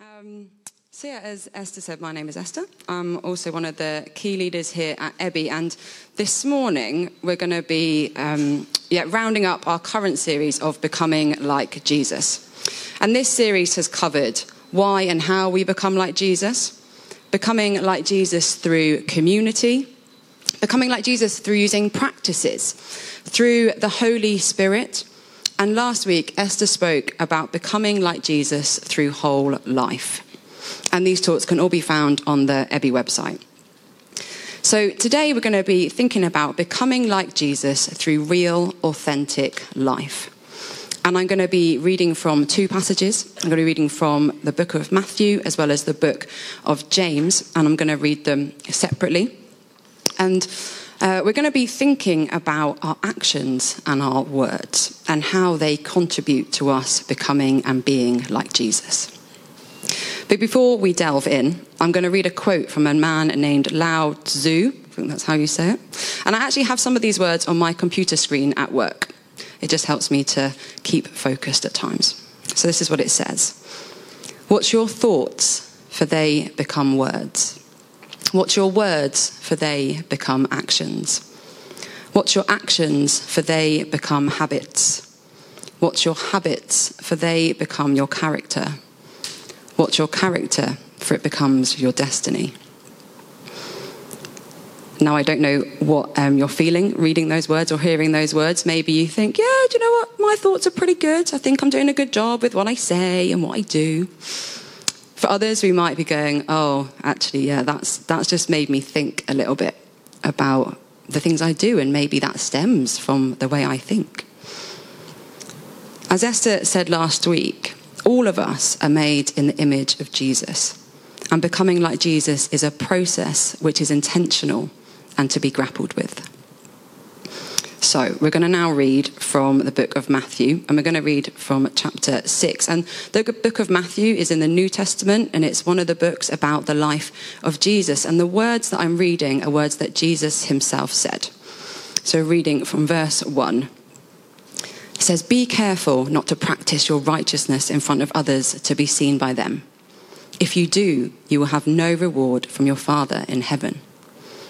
Um, so yeah, as Esther said, my name is Esther. I'm also one of the key leaders here at Ebby, and this morning we're going to be um, yeah, rounding up our current series of becoming like Jesus. And this series has covered why and how we become like Jesus, becoming like Jesus through community, becoming like Jesus through using practices, through the Holy Spirit. And last week, Esther spoke about becoming like Jesus through whole life. And these talks can all be found on the Ebby website. So today we're going to be thinking about becoming like Jesus through real, authentic life. And I'm going to be reading from two passages. I'm going to be reading from the book of Matthew as well as the book of James, and I'm going to read them separately. And uh, we're going to be thinking about our actions and our words and how they contribute to us becoming and being like Jesus. But before we delve in, I'm going to read a quote from a man named Lao Tzu. I think that's how you say it. And I actually have some of these words on my computer screen at work. It just helps me to keep focused at times. So this is what it says What's your thoughts, for they become words? What's your words, for they become actions? What's your actions, for they become habits? What's your habits, for they become your character? What's your character, for it becomes your destiny? Now, I don't know what um, you're feeling reading those words or hearing those words. Maybe you think, yeah, do you know what? My thoughts are pretty good. I think I'm doing a good job with what I say and what I do. For others, we might be going, oh, actually, yeah, that's, that's just made me think a little bit about the things I do, and maybe that stems from the way I think. As Esther said last week, all of us are made in the image of Jesus. And becoming like Jesus is a process which is intentional and to be grappled with. So, we're going to now read from the book of Matthew, and we're going to read from chapter 6. And the book of Matthew is in the New Testament, and it's one of the books about the life of Jesus. And the words that I'm reading are words that Jesus himself said. So, reading from verse 1. He says, Be careful not to practice your righteousness in front of others to be seen by them. If you do, you will have no reward from your Father in heaven.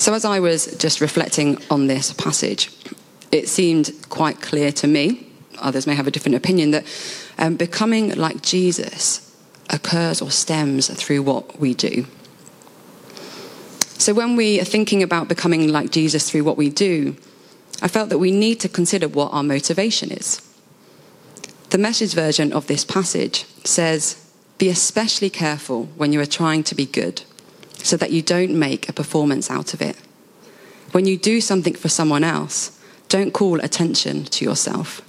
So, as I was just reflecting on this passage, it seemed quite clear to me, others may have a different opinion, that um, becoming like Jesus occurs or stems through what we do. So, when we are thinking about becoming like Jesus through what we do, I felt that we need to consider what our motivation is. The message version of this passage says, Be especially careful when you are trying to be good so that you don't make a performance out of it. When you do something for someone else, don't call attention to yourself.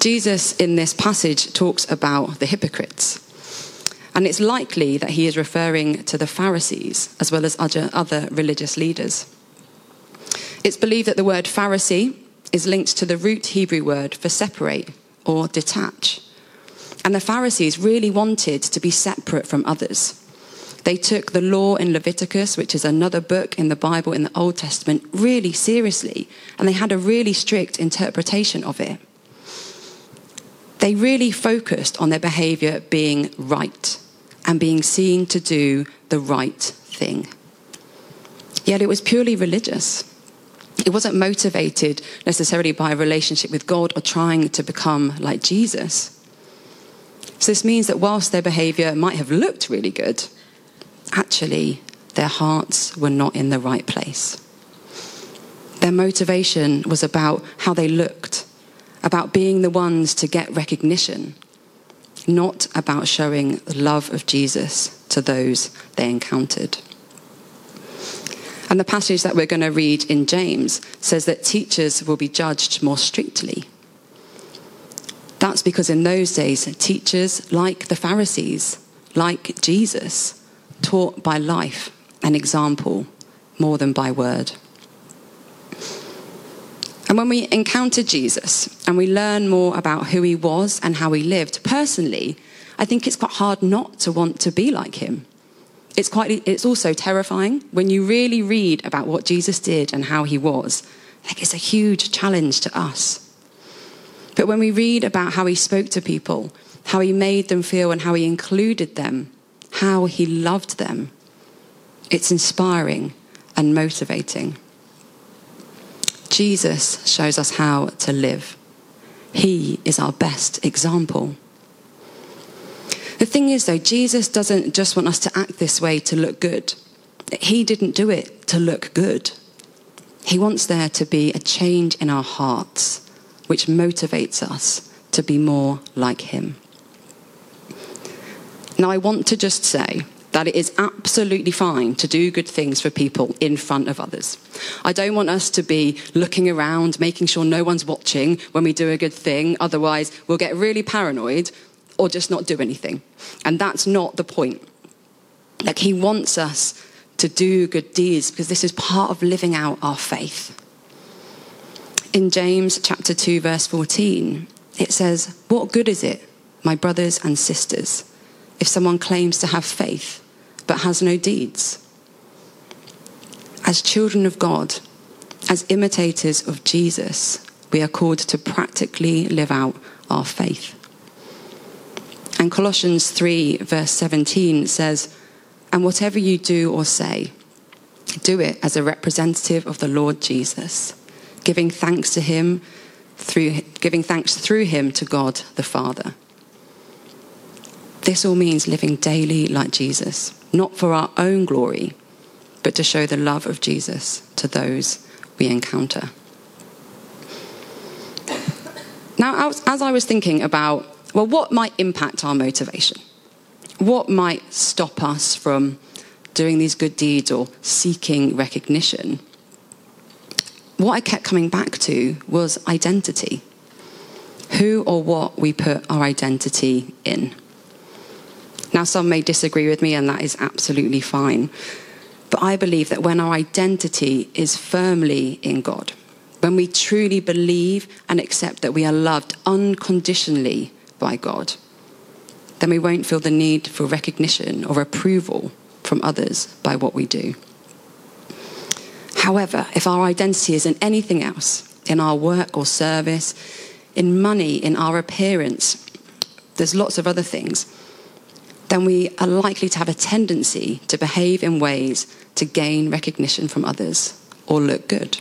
Jesus in this passage talks about the hypocrites. And it's likely that he is referring to the Pharisees as well as other religious leaders. It's believed that the word Pharisee is linked to the root Hebrew word for separate or detach. And the Pharisees really wanted to be separate from others. They took the law in Leviticus, which is another book in the Bible in the Old Testament, really seriously, and they had a really strict interpretation of it. They really focused on their behavior being right and being seen to do the right thing. Yet it was purely religious. It wasn't motivated necessarily by a relationship with God or trying to become like Jesus. So this means that whilst their behavior might have looked really good, actually their hearts were not in the right place. Their motivation was about how they looked, about being the ones to get recognition, not about showing the love of Jesus to those they encountered. And the passage that we're going to read in James says that teachers will be judged more strictly That's because in those days, teachers like the Pharisees, like Jesus, taught by life and example more than by word. And when we encounter Jesus and we learn more about who he was and how he lived, personally, I think it's quite hard not to want to be like him. It's, quite, it's also terrifying when you really read about what Jesus did and how he was. Like it's a huge challenge to us. But when we read about how he spoke to people, how he made them feel, and how he included them, how he loved them, it's inspiring and motivating. Jesus shows us how to live. He is our best example. The thing is, though, Jesus doesn't just want us to act this way to look good. He didn't do it to look good. He wants there to be a change in our hearts which motivates us to be more like Him. Now, I want to just say that it is absolutely fine to do good things for people in front of others. I don't want us to be looking around, making sure no one's watching when we do a good thing. Otherwise, we'll get really paranoid or just not do anything. And that's not the point. Like, He wants us to do good deeds because this is part of living out our faith in James chapter 2 verse 14, it says, "What good is it, my brothers and sisters, if someone claims to have faith but has no deeds?" As children of God, as imitators of Jesus, we are called to practically live out our faith. And Colossians 3, verse 17 says, And whatever you do or say, do it as a representative of the Lord Jesus giving thanks to him through giving thanks through him to God the Father. This all means living daily like Jesus, not for our own glory, but to show the love of Jesus to those we encounter. Now, as I was thinking about, well, what might impact our motivation? What might stop us from doing these good deeds or seeking recognition? What I kept coming back to was identity. Who or what we put our identity in. Now, some may disagree with me, and that is absolutely fine. But I believe that when our identity is firmly in God, when we truly believe and accept that we are loved unconditionally by God, then we won't feel the need for recognition or approval from others by what we do. However, if our identity is in anything else, in our work or service, in money, in our appearance, there's lots of other things, then we are likely to have a tendency to behave in ways to gain recognition from others or look good.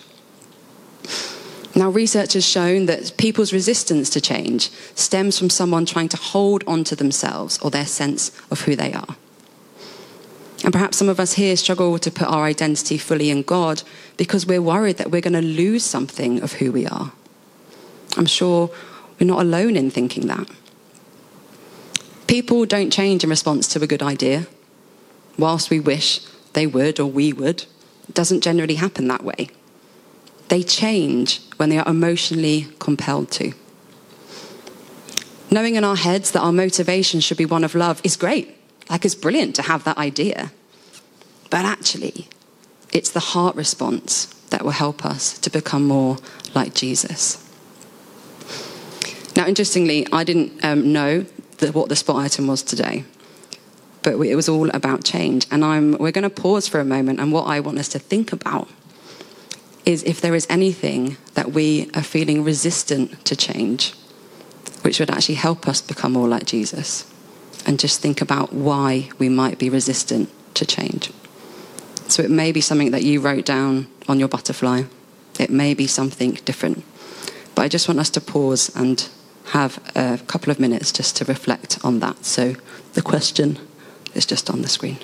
Now, research has shown that people's resistance to change stems from someone trying to hold on to themselves or their sense of who they are. And perhaps some of us here struggle to put our identity fully in God because we're worried that we're going to lose something of who we are. I'm sure we're not alone in thinking that. People don't change in response to a good idea. Whilst we wish they would or we would, it doesn't generally happen that way. They change when they are emotionally compelled to. Knowing in our heads that our motivation should be one of love is great. Like, it's brilliant to have that idea. But actually, it's the heart response that will help us to become more like Jesus. Now, interestingly, I didn't um, know that what the spot item was today, but it was all about change. And I'm, we're going to pause for a moment, and what I want us to think about is if there is anything that we are feeling resistant to change, which would actually help us become more like Jesus and just think about why we might be resistant to change. So it may be something that you wrote down on your butterfly, it may be something different. But I just want us to pause and have a couple of minutes just to reflect on that. So the question is just on the screen.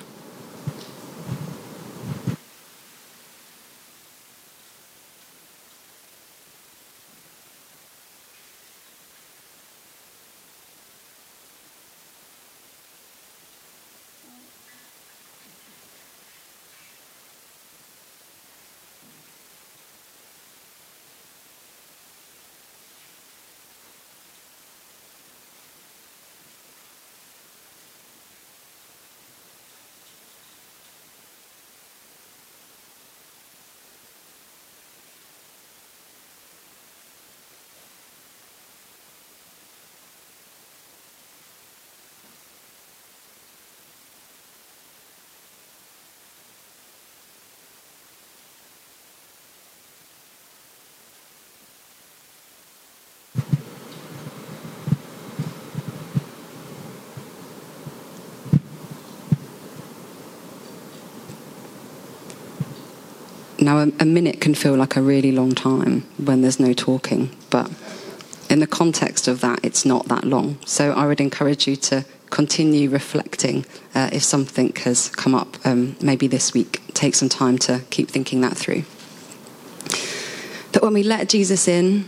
Now, a, a minute can feel like a really long time when there's no talking, but in the context of that, it's not that long. So I would encourage you to continue reflecting uh, if something has come up um, maybe this week. Take some time to keep thinking that through. That when we let Jesus in,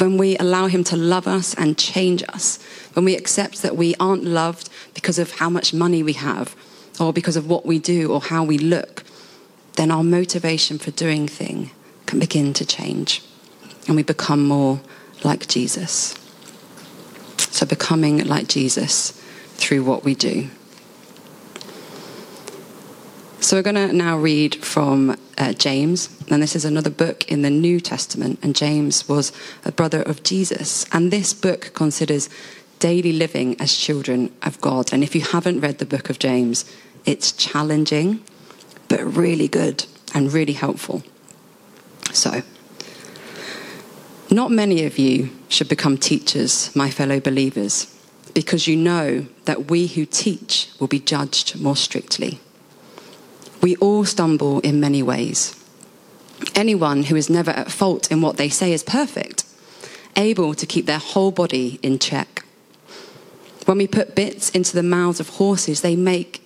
when we allow him to love us and change us, when we accept that we aren't loved because of how much money we have, or because of what we do, or how we look, then our motivation for doing thing can begin to change, and we become more like Jesus. So, becoming like Jesus through what we do. So, we're going to now read from uh, James, and this is another book in the New Testament. And James was a brother of Jesus. And this book considers daily living as children of God. And if you haven't read the book of James, it's challenging, but really good and really helpful. So, not many of you should become teachers, my fellow believers, because you know that we who teach will be judged more strictly. We all stumble in many ways. Anyone who is never at fault in what they say is perfect, able to keep their whole body in check. When we put bits into the mouths of horses they make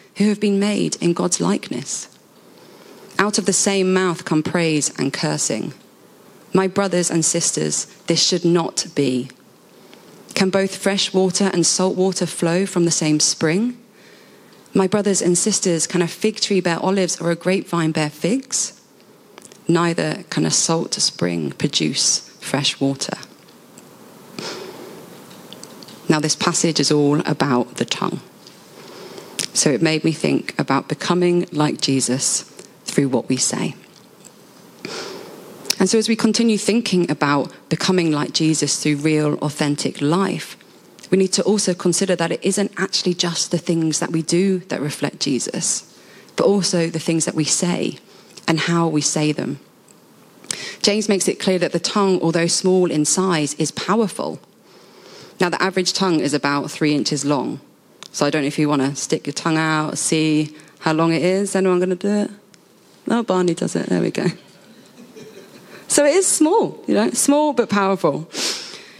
who have been made in God's likeness. Out of the same mouth come praise and cursing. My brothers and sisters, this should not be. Can both fresh water and salt water flow from the same spring? My brothers and sisters, can a fig tree bear olives or a grapevine bear figs? Neither can a salt spring produce fresh water. Now, this passage is all about the tongue. So it made me think about becoming like Jesus through what we say. And so, as we continue thinking about becoming like Jesus through real, authentic life, we need to also consider that it isn't actually just the things that we do that reflect Jesus, but also the things that we say and how we say them. James makes it clear that the tongue, although small in size, is powerful. Now, the average tongue is about three inches long. So I don't know if you want to stick your tongue out, see how long it is. Anyone going to do it? No, Barney does it. There we go. So it is small, you know, small but powerful.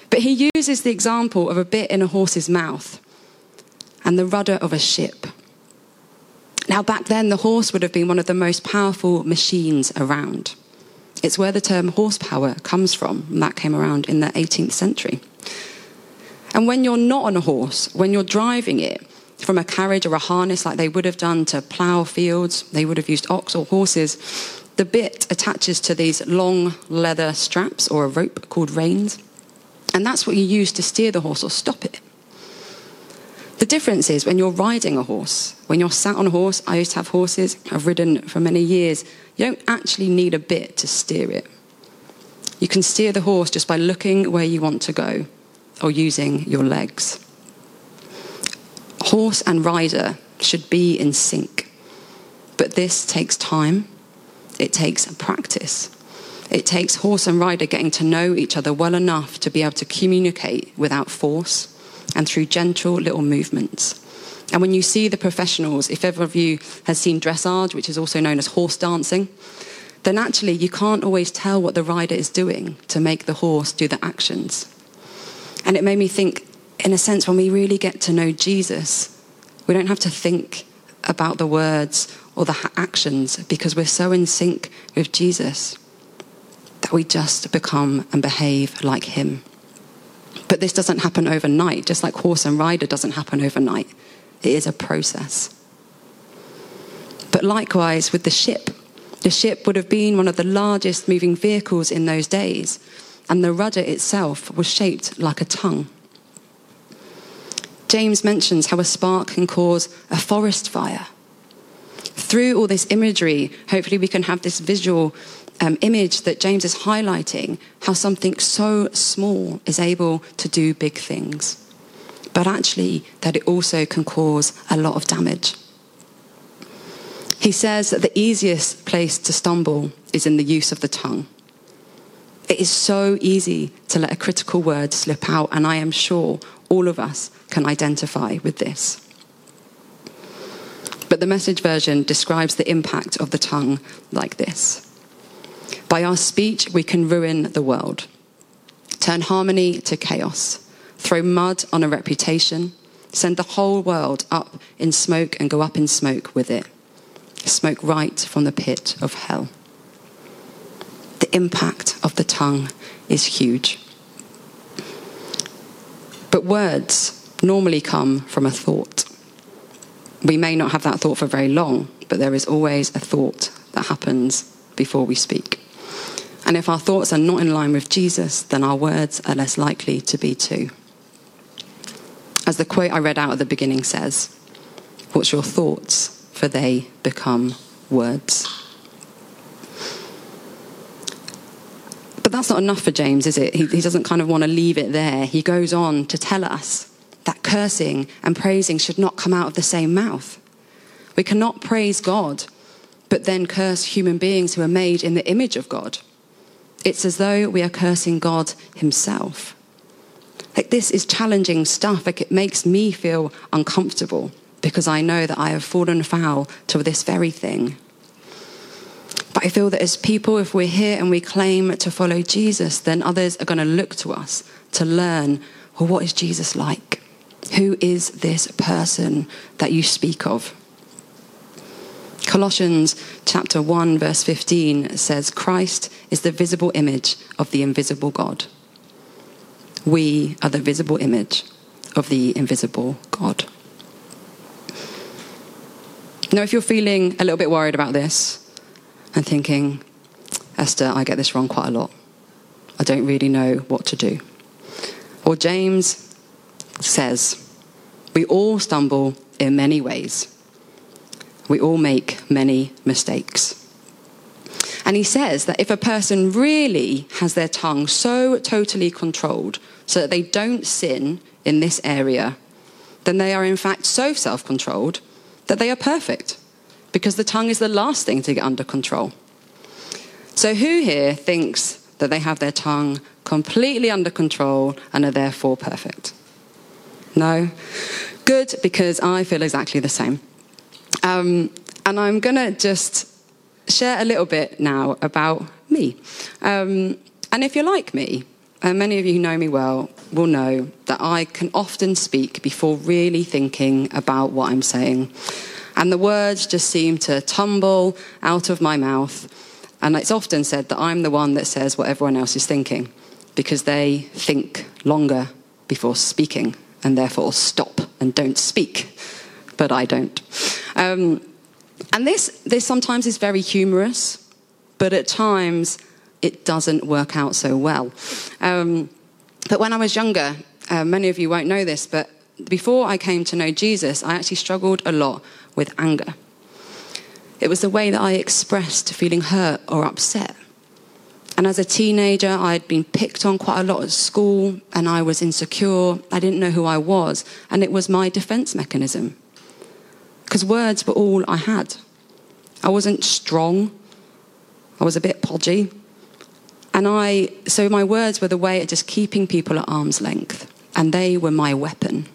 But he uses the example of a bit in a horse's mouth and the rudder of a ship. Now, back then, the horse would have been one of the most powerful machines around. It's where the term horsepower comes from, and that came around in the 18th century. And when you're not on a horse, when you're driving it from a carriage or a harness like they would have done to plough fields, they would have used ox or horses, the bit attaches to these long leather straps or a rope called reins. And that's what you use to steer the horse or stop it. The difference is when you're riding a horse, when you're sat on a horse, I used to have horses, I've ridden for many years, you don't actually need a bit to steer it. You can steer the horse just by looking where you want to go or using your legs. Horse and rider should be in sync, but this takes time it takes practice. It takes horse and rider getting to know each other well enough to be able to communicate without force and through gentle little movements. And when you see the professionals, if ever of you has seen dressage, which is also known as horse dancing, then actually you can't always tell what the rider is doing to make the horse do the actions. And it made me think, in a sense, when we really get to know Jesus, we don't have to think about the words or the actions because we're so in sync with Jesus that we just become and behave like Him. But this doesn't happen overnight, just like horse and rider doesn't happen overnight. It is a process. But likewise with the ship, the ship would have been one of the largest moving vehicles in those days, and the rudder itself was shaped like a tongue. James mentions how a spark can cause a forest fire. Through all this imagery, hopefully, we can have this visual um, image that James is highlighting how something so small is able to do big things, but actually, that it also can cause a lot of damage. He says that the easiest place to stumble is in the use of the tongue. It is so easy to let a critical word slip out, and I am sure all of us can identify with this. But the message version describes the impact of the tongue like this By our speech, we can ruin the world, turn harmony to chaos, throw mud on a reputation, send the whole world up in smoke and go up in smoke with it smoke right from the pit of hell. Impact of the tongue is huge. But words normally come from a thought. We may not have that thought for very long, but there is always a thought that happens before we speak. And if our thoughts are not in line with Jesus, then our words are less likely to be too. As the quote I read out at the beginning says, What's your thoughts? for they become words. That's not enough for James, is it? He, he doesn't kind of want to leave it there. He goes on to tell us that cursing and praising should not come out of the same mouth. We cannot praise God, but then curse human beings who are made in the image of God. It's as though we are cursing God Himself. Like, this is challenging stuff. Like, it makes me feel uncomfortable because I know that I have fallen foul to this very thing. But I feel that as people, if we're here and we claim to follow Jesus, then others are going to look to us to learn well, what is Jesus like? Who is this person that you speak of? Colossians chapter 1 verse 15 says Christ is the visible image of the invisible God. We are the visible image of the invisible God. Now, if you're feeling a little bit worried about this and thinking, Esther, I get this wrong quite a lot, I don't really know what to do. Or James says, we all stumble in many ways. We all make many mistakes. And he says that if a person really has their tongue so totally controlled so that they don't sin in this area, then they are in fact so self controlled that they are perfect because the tongue is the last thing to get under control. So, who here thinks that they have their tongue completely under control and are therefore perfect? No? Good, because I feel exactly the same. Um, and I'm going to just share a little bit now about me. Um, and if you're like me, and many of you who know me well will know that I can often speak before really thinking about what I'm saying. And the words just seem to tumble out of my mouth. And it's often said that I'm the one that says what everyone else is thinking because they think longer before speaking and therefore stop and don't speak. But I don't. Um, and this, this sometimes is very humorous, but at times it doesn't work out so well. Um, but when I was younger, uh, many of you won't know this, but before I came to know Jesus, I actually struggled a lot with anger. It was the way that I expressed feeling hurt or upset. And as a teenager, I'd been picked on quite a lot at school and I was insecure. I didn't know who I was. And it was my defense mechanism. Because words were all I had. I wasn't strong. I was a bit podgy. And I, so my words were the way of just keeping people at arm's length. And they were my weapon.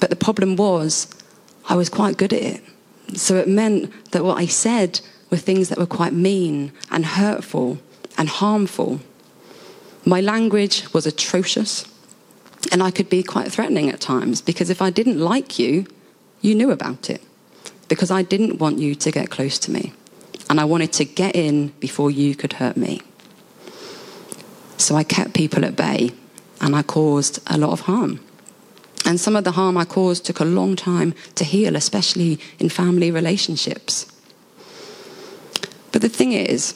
But the problem was, I was quite good at it. So it meant that what I said were things that were quite mean and hurtful and harmful. My language was atrocious, and I could be quite threatening at times because if I didn't like you, you knew about it because I didn't want you to get close to me. And I wanted to get in before you could hurt me. So I kept people at bay and I caused a lot of harm. And some of the harm I caused took a long time to heal, especially in family relationships. But the thing is,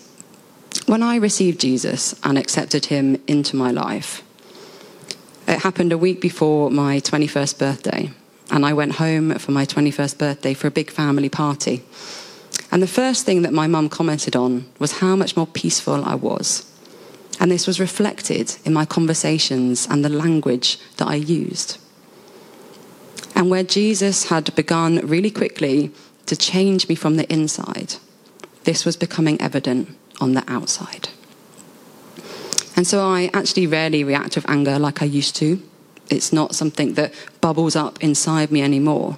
when I received Jesus and accepted him into my life, it happened a week before my 21st birthday. And I went home for my 21st birthday for a big family party. And the first thing that my mum commented on was how much more peaceful I was. And this was reflected in my conversations and the language that I used. And where Jesus had begun really quickly to change me from the inside, this was becoming evident on the outside. And so I actually rarely react with anger like I used to. It's not something that bubbles up inside me anymore.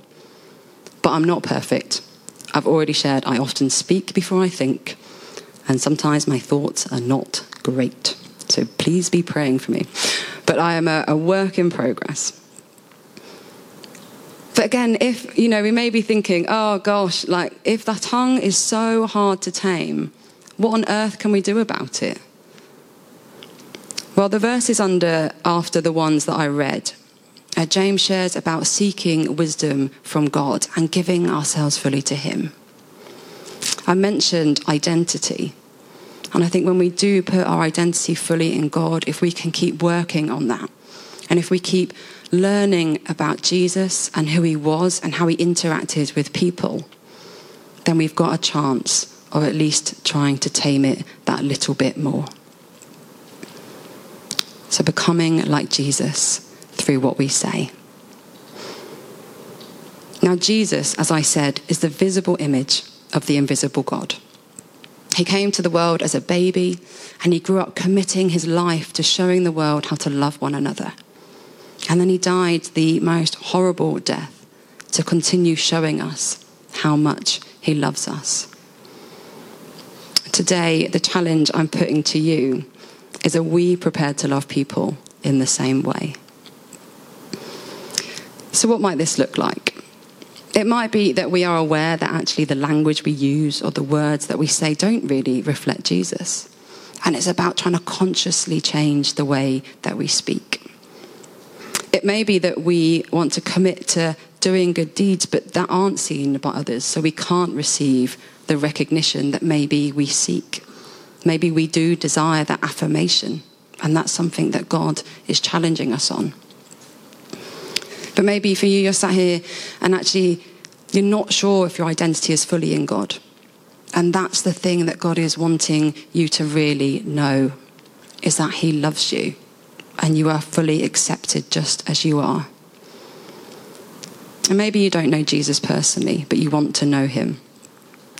But I'm not perfect. I've already shared I often speak before I think, and sometimes my thoughts are not great. So please be praying for me. But I am a, a work in progress. But again, if, you know, we may be thinking, oh gosh, like, if the tongue is so hard to tame, what on earth can we do about it? Well, the verses under after the ones that I read, uh, James shares about seeking wisdom from God and giving ourselves fully to Him. I mentioned identity. And I think when we do put our identity fully in God, if we can keep working on that, and if we keep learning about Jesus and who he was and how he interacted with people, then we've got a chance of at least trying to tame it that little bit more. So, becoming like Jesus through what we say. Now, Jesus, as I said, is the visible image of the invisible God. He came to the world as a baby and he grew up committing his life to showing the world how to love one another. And then he died the most horrible death to continue showing us how much he loves us. Today, the challenge I'm putting to you is are we prepared to love people in the same way? So, what might this look like? It might be that we are aware that actually the language we use or the words that we say don't really reflect Jesus. And it's about trying to consciously change the way that we speak. It may be that we want to commit to doing good deeds, but that aren't seen by others, so we can't receive the recognition that maybe we seek. Maybe we do desire that affirmation, and that's something that God is challenging us on. But maybe for you, you're sat here and actually you're not sure if your identity is fully in God. And that's the thing that God is wanting you to really know is that He loves you and you are fully accepted just as you are. And maybe you don't know Jesus personally, but you want to know Him.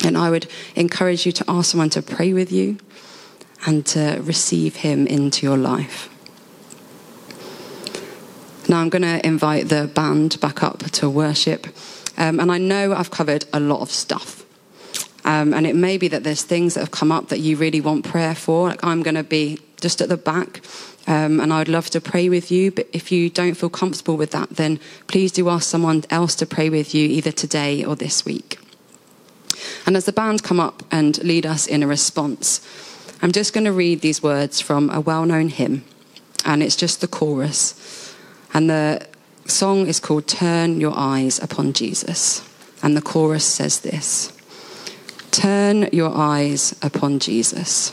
And I would encourage you to ask someone to pray with you and to receive Him into your life. Now I'm going to invite the band back up to worship. Um, and I know I've covered a lot of stuff. Um, and it may be that there's things that have come up that you really want prayer for. Like I'm going to be just at the back, um, and I'd love to pray with you. But if you don't feel comfortable with that, then please do ask someone else to pray with you either today or this week. And as the band come up and lead us in a response, I'm just going to read these words from a well known hymn, and it's just the chorus. And the song is called Turn Your Eyes Upon Jesus. And the chorus says this Turn your eyes upon Jesus,